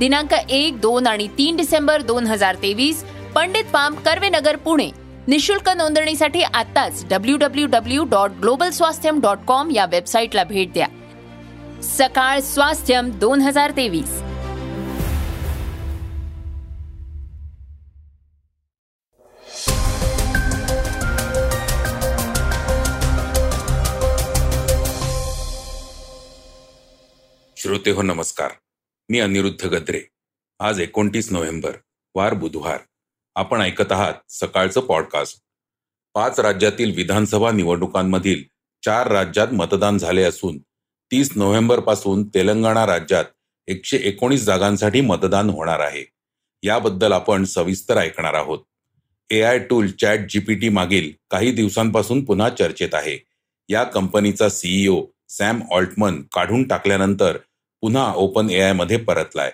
दिनांक एक दोन आणि तीन डिसेंबर दोन हजार तेवीस पंडित पाम कर्वेनगर पुणे. निशुल्क नोंदणीसाठी आताच W W W dot global Swasthyam dot com या वेबसाईटला भेट द्या. सकाळ स्वास्थ्यम दोन हजार तेवीस. श्रोते हो नमस्कार. मी अनिरुद्ध गद्रे. आज एकोणतीस नोव्हेंबर वार बुधवार. आपण ऐकत आहात सकाळचं पॉडकास्ट. पाच राज्यातील विधानसभा निवडणुकांमधील चार राज्यात मतदान झाले असून तीस नोव्हेंबरपासून तेलंगणा राज्यात एकशे एकोणीस जागांसाठी मतदान होणार आहे. याबद्दल आपण सविस्तर ऐकणार आहोत. A I tool chat GPT मागील काही दिवसांपासून पुन्हा चर्चेत आहे. या कंपनीचा सीईओ सॅम ऑल्टमन काढून टाकल्यानंतर पुन्हा ओपन ए आयमध्ये परतलाय.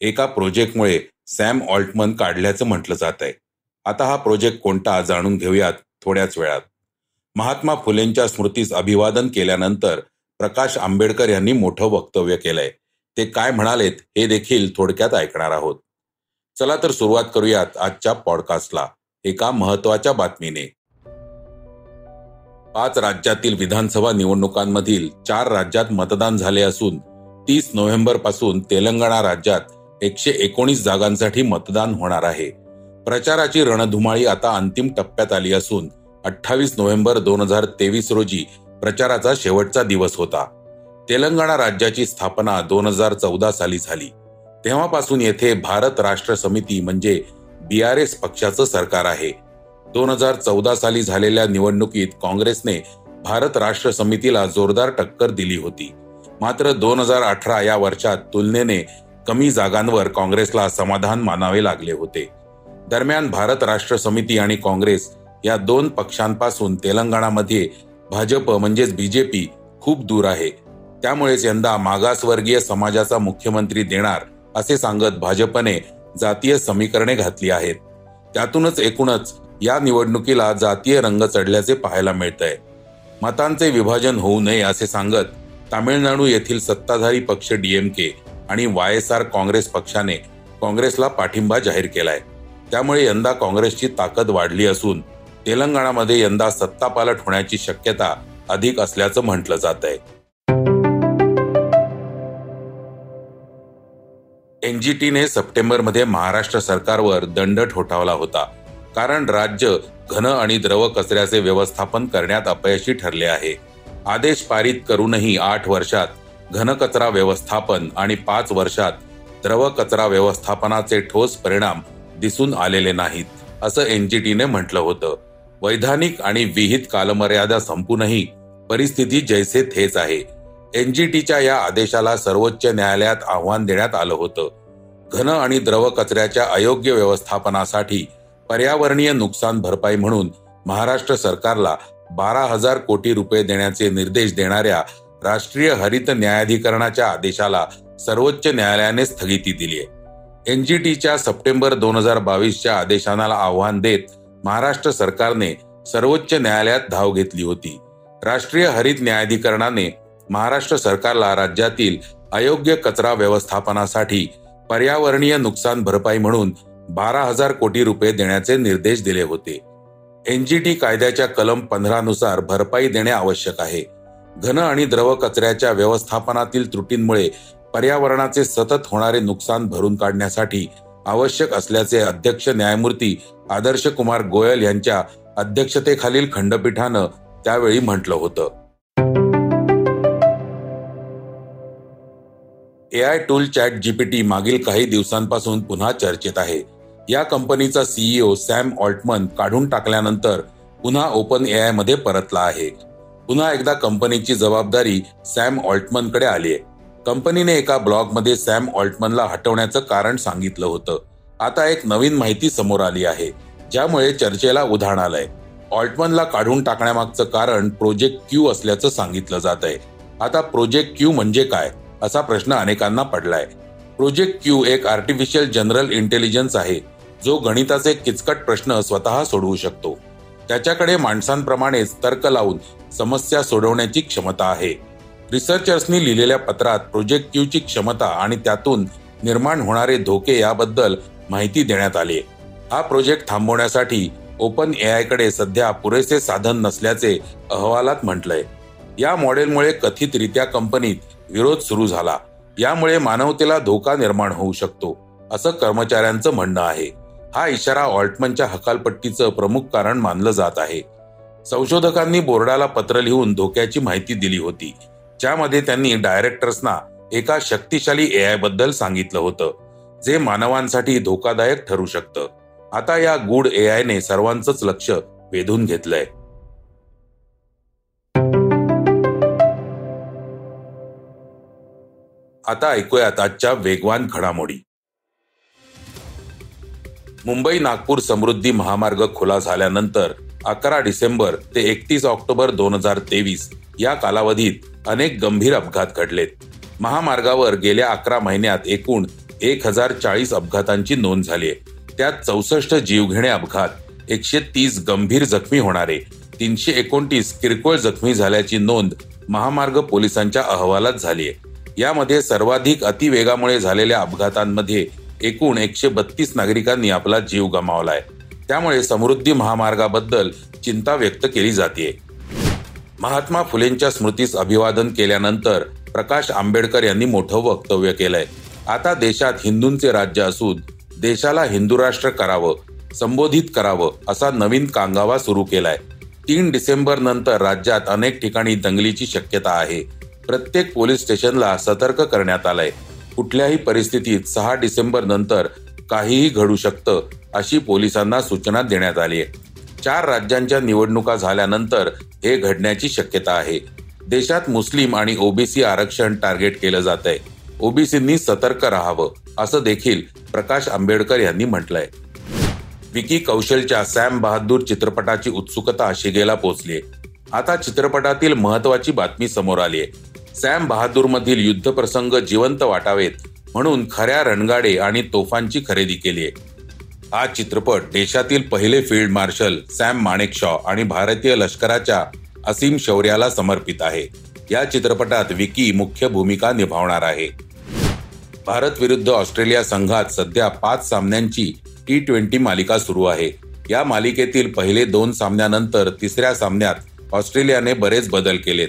एका प्रोजेक्टमुळे सॅम ऑल्टमन काढल्याचं म्हटलं जात आहे आता हा प्रोजेक्ट कोणता जाणून घेऊयात थोड्याच वेळात. महात्मा फुलेंच्या स्मृतीस अभिवादन केल्यानंतर प्रकाश आंबेडकर यांनी मोठं वक्तव्य केलंय. ते काय म्हणालेत हे देखील थोडक्यात ऐकणार आहोत. चला तर सुरुवात करूयात आजच्या पॉडकास्टला एका महत्त्वाच्या बातमीने. पाच राज्यातील विधानसभा निवडणुकांमधील चार राज्यात मतदान झाले असून तीस नोव्हेंबरपासून तेलंगणा राज्यात एकशे एकोणीस जागांसाठी मतदान होणार आहे. प्रचाराची रणधुमाळी आता अंतिम टप्प्यात आली असून अठ्ठावीस नोव्हेंबर दोन हजार तेवीस रोजी प्रचाराचा शेवटचा दिवस होता. तेलंगणा राज्याची स्थापना दोन हजार चौदा साली झाली. तेव्हापासून येथे भारत राष्ट्र समिती म्हणजे बी आर एस पक्षाचं सरकार आहे. दोन हजार चौदा साली झालेल्या निवडणुकीत काँग्रेसने भारत राष्ट्र समितीला जोरदार टक्कर दिली होती. मात्र दोन हजार अठरा या वर्षात तुलनेने कमी जागांवर काँग्रेसला समाधान मानावे लागले होते. दरम्यान भारत राष्ट्र समिती आणि काँग्रेस या दोन पक्षांपासून तेलंगणामध्ये भाजप म्हणजेच बीजेपी खूप दूर आहे. त्यामुळेच यंदा मागासवर्गीय समाजाचा मुख्यमंत्री देणार असे सांगत भाजपने जातीय समीकरणे घातली आहेत. त्यातूनच एकूणच या निवडणुकीला जातीय रंग चढल्याचे पाहायला मिळतंय. मतांचे विभाजन होऊ नये असे सांगत तामिळनाडू येथील सत्ताधारी पक्ष डीएमके आणि वाय एस आर काँग्रेस पक्षाने काँग्रेसला पाठिंबा जाहीर केलाय. त्यामुळे यंदा काँग्रेसची ताकद वाढली असून तेलंगणामध्ये यंदा सत्तापालट होण्याची शक्यता अधिक असल्याचं म्हटलं जात आहे. एनजीटीने सप्टेंबरमध्ये महाराष्ट्र सरकारवर दंड ठोठावला होता कारण राज्य घन आणि द्रव कचऱ्याचे व्यवस्थापन करण्यात अपयशी ठरले आहे. आदेश पारित करूनही आठ वर्षात घनकचरा व्यवस्थापन आणि पाच वर्षात द्रव कचरा व्यवस्थापनाचे ठोस परिणाम दिसून आलेले नाहीत असं एनजीटीने म्हटलं होतं. वैधानिक आणि विहित कालमर्यादा संपूनही परिस्थिती जैसे थेच आहे. एनजीटीच्या या आदेशाला सर्वोच्च न्यायालयात आव्हान देण्यात आलं होतं. घन आणि द्रव कचऱ्याच्या अयोग्य व्यवस्थापनासाठी पर्यावरणीय नुकसान भरपाई म्हणून महाराष्ट्र सरकारला बारा हजार कोटी रुपये देण्याचे निर्देश देणाऱ्या राष्ट्रीय हरित न्यायाधिकरणाच्या आदेशाला सर्वोच्च न्यायालयाने स्थगिती दिली आहे. एनजीटीच्या सप्टेंबर दोन हजार बावीसच्या आदेशाला आव्हान देत महाराष्ट्र सरकारने सर्वोच्च न्यायालयात धाव घेतली होती. राष्ट्रीय हरित न्यायाधिकरणाने महाराष्ट्र सरकारला राज्यातील अयोग्य कचरा व्यवस्थापनासाठी पर्यावरणीय नुकसान भरपाई म्हणून बारा हजार कोटी रुपये देण्याचे निर्देश दिले होते. एनजीटी कायद्याच्या कलम पंधरानुसार भरपाई देणे आवश्यक आहे. घन आणि द्रव कचऱ्याच्या व्यवस्थापनातील त्रुटींमुळे पर्यावरणाचे सतत होणारे नुकसान भरून काढण्यासाठी आवश्यक असल्याचे अध्यक्ष न्यायमूर्ती आदर्श कुमार गोयल यांच्या अध्यक्षतेखालील खंडपीठानं त्यावेळी म्हटलं होतं. A I tool chat GPT मागील काही दिवसांपासून पुन्हा चर्चेत आहे. या कंपनीचा सीईओ सॅम ऑल्टमन काढून टाकल्यानंतर पुन्हा ओपन ए आयमध्ये परतला आहे. पुन्हा एकदा कंपनीची जबाबदारी सॅम ऑल्टमनकडे आली आहे. कंपनीने एका ब्लॉगमध्ये सॅम ऑल्टमनला हटवण्याचं कारण सांगितलं होतं. आता एक नवीन माहिती समोर आली आहे ज्यामुळे चर्चेला उधाण आलंय. ऑल्टमनला काढून टाकण्यामागचं कारण प्रोजेक्ट क्यू असल्याचं सांगितलं जात आहे. आता प्रोजेक्ट क्यू म्हणजे काय असा प्रश्न अनेकांना पडलाय. प्रोजेक्ट क्यू एक आर्टिफिशियल जनरल इंटेलिजन्स आहे जो गणिताचे किचकट प्रश्न स्वतः सोडवू शकतो. त्याच्याकडे माणसांप्रमाणेच तर्क लावून समस्या सोडवण्याची क्षमता आहे. रिसर्चर्सनी लिहिलेल्या पत्रात प्रोजेक्ट क्यूची क्षमता आणि त्यातून निर्माण होणारे धोके याबद्दल माहिती देण्यात आली. हा प्रोजेक्ट थांबवण्यासाठी ओपन एआयकडे सध्या पुरेसे साधन नसल्याचे अहवालात म्हटलंय. या मॉडेलमुळे कथितरित्या कंपनीत विरोध सुरू झाला. यामुळे मानवतेला धोका निर्माण होऊ शकतो असं कर्मचाऱ्यांचं म्हणणं आहे. हा इशारा ऑल्टमनच्या हकालपट्टीचं प्रमुख कारण मानलं जात आहे. संशोधकांनी बोर्डाला पत्र लिहून धोक्याची माहिती दिली होती. ज्यामध्ये त्यांनी डायरेक्टर्सना एका शक्तिशाली एआयबद्दल सांगितलं होतं जे मानवांसाठी धोकादायक ठरू शकतं. आता या गुड एआय ने सर्वांचंच लक्ष वेधून घेतलंय. आता ऐकूयात आजच्या वेगवान घडामोडी. मुंबई नागपूर समृद्धी महामार्ग खुला झाल्यानंतर अकरा डिसेंबर ते एकतीस ऑक्टोबर दोन हजार तेवीस या कालावधीत अनेक गंभीर अपघात घडलेत. महामार्गावर गेल्या अकरा महिन्यात एकूण एक हजार चाळीस अपघातांची नोंद झाली आहे त्यात चौसष्ट जीवघेणे अपघात एकशे तीस गंभीर जखमी होणारे तीनशे एकोणतीस किरकोळ जखमी झाल्याची नोंद महामार्ग पोलिसांच्या अहवालात झाली आहे यामध्ये सर्वाधिक अतिवेगामुळे झालेल्या अपघातांमध्ये एकूण एकशे बत्तीस नागरिकांनी आपला जीव गमावलाय. त्यामुळे समृद्धी महामार्गाबद्दल चिंता व्यक्त केली जाते महात्मा फुलेंच्या स्मृतीस अभिवादन केल्यानंतर प्रकाश आंबेडकर यांनी मोठं वक्तव्य केलंय. आता देशात हिंदूंचे राज्य असून देशाला हिंदू राष्ट्र करावं संबोधित करावं असा नवीन कांगावा सुरू केलाय. तीन डिसेंबर नंतर राज्यात अनेक ठिकाणी दंगलीची शक्यता आहे. प्रत्येक पोलीस स्टेशनला सतर्क करण्यात आलंय. कुठल्याही परिस्थितीत सहा डिसेंबर नंतर काहीही घडू शकतं अशी पोलिसांना सूचना देण्यात आली आहे. चार राज्यांच्या निवडणुका झाल्यानंतर हे घडण्याची शक्यता आहे. देशात मुस्लिम आणि ओबीसी आरक्षण टार्गेट केलं जात आहे ओबीसींनी सतर्क राहावं असं देखील प्रकाश आंबेडकर यांनी म्हटलंय. विकी कौशलच्या सॅम बहादूर चित्रपटाची उत्सुकता शिगेला पोहोचली आता चित्रपटातील महत्वाची बातमी समोर आली आहे सॅम बहादूरमधील युद्धप्रसंग युद्ध प्रसंग जिवंत वाटावेत म्हणून खऱ्या रणगाडे आणि तोफांची खरेदी केली आहे. हा चित्रपट देशातील पहिले फील्ड मार्शल सॅम माणेकशॉ आणि भारतीय लष्कराच्या असीम शौर्याला समर्पित आहे. या चित्रपटात विकी मुख्य भूमिका निभावणार आहे. भारत विरुद्ध ऑस्ट्रेलिया संघात सध्या पाच सामन्यांची टी ट्वेंटी मालिका सुरू आहे. या मालिकेतील पहिले दोन सामन्यानंतर तिसऱ्या सामन्यात ऑस्ट्रेलियाने बरेच बदल केलेत.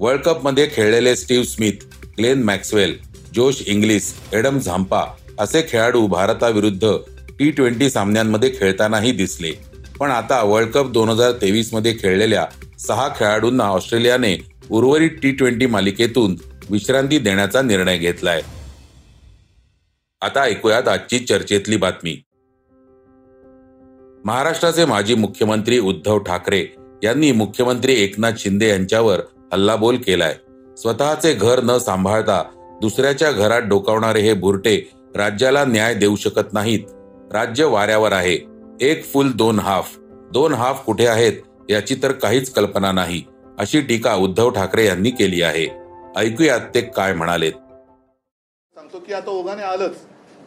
वर्ल्ड कपमध्ये खेळलेले Steve Smith Glenn Maxwell Josh Inglis Adam Zampa असे खेळाडू भारताविरुद्ध टी ट्वेंटी सामन्यांमध्ये खेळतानाही दिसले. पण आता वर्ल्ड कप दोन हजार तेवीसमध्ये खेळलेल्या सहा खेळाडूंना ऑस्ट्रेलियाने उर्वरित टी ट्वेंटी मालिकेतून विश्रांती देण्याचा निर्णय घेतलाय. आता ऐकूयात आजची चर्चेतली बातमी. महाराष्ट्राचे माजी मुख्यमंत्री उद्धव ठाकरे यांनी मुख्यमंत्री एकनाथ शिंदे यांच्यावर हल्लाबोल केलाय. स्वतःचे घर न सांभाळता दुसऱ्याच्या घरात डोकावणारे हे बुरटे राज्याला न्याय देऊ शकत नाहीत. राज्य वाऱ्यावर आहे. एक फुल दोन हाफ. दोन हाफ कुठे आहेत याची तर काहीच कल्पना नाही अशी टीका उद्धव ठाकरे यांनी केली आहे. ऐकूयात ते काय म्हणालेत. सांगतो की आता ओघाने आलंच.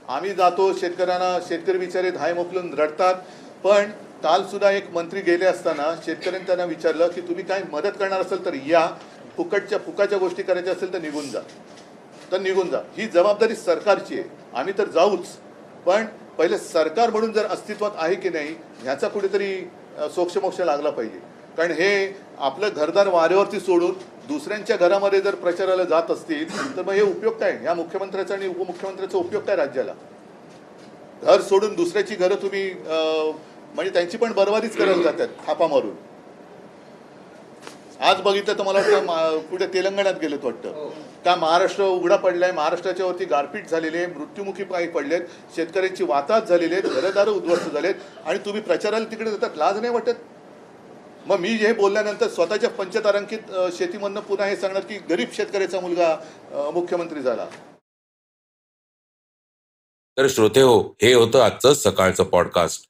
आम्ही जातो शेतकऱ्यांना शेतकरी बिचारे धाय मोकलून रडतात पण काल सुद्धा एक मंत्री गेले असताना शेतकऱ्यांनी त्यांना विचारलं की तुम्ही काय मदत करणार असेल तर या फुकटच्या फुकाच्या गोष्टी करायच्या असेल तर निघून जा. तर निघून जा. ही जबाबदारी सरकारची आहे. आम्ही तर जाऊच. पण पहिले सरकार म्हणून जर अस्तित्वात आहे की नाही ह्याचा कुठेतरी सोक्षमोक्ष लागला पाहिजे. कारण हे आपलं घरदार वाऱ्यावरती सोडून दुसऱ्यांच्या घरामध्ये जर प्रचाराला जात असतील तर मग हे उपयोग काय? ह्या मुख्यमंत्र्याचा आणि उपमुख्यमंत्र्याचा उपयोग काय राज्याला? घर सोडून दुसऱ्याची घरं तुम्ही म्हणजे त्यांची पण बरबादीच करायला जातात थापा मारून आज बघितलं तर मला वाटतं कुठे तेलंगणात गेलेत वाटतं. का महाराष्ट्र उघडा पडलाय महाराष्ट्राच्या वरती गारपीट झालेली आहे मृत्युमुखी पायी पडलेत शेतकऱ्यांची वाताहत झालेली आहेत घरदारं उद्ध्वस्त झालेत आणि तुम्ही प्रचाराला तिकडे जातात लाज नाही वाटत? मग मी हे बोलल्यानंतर स्वतःच्या पंचतारांकित शेतीमधनं पुन्हा हे सांगणार की गरीब शेतकऱ्याचा मुलगा मुख्यमंत्री झाला. तर श्रोते हो हे होतं आजचं सकाळचं पॉडकास्ट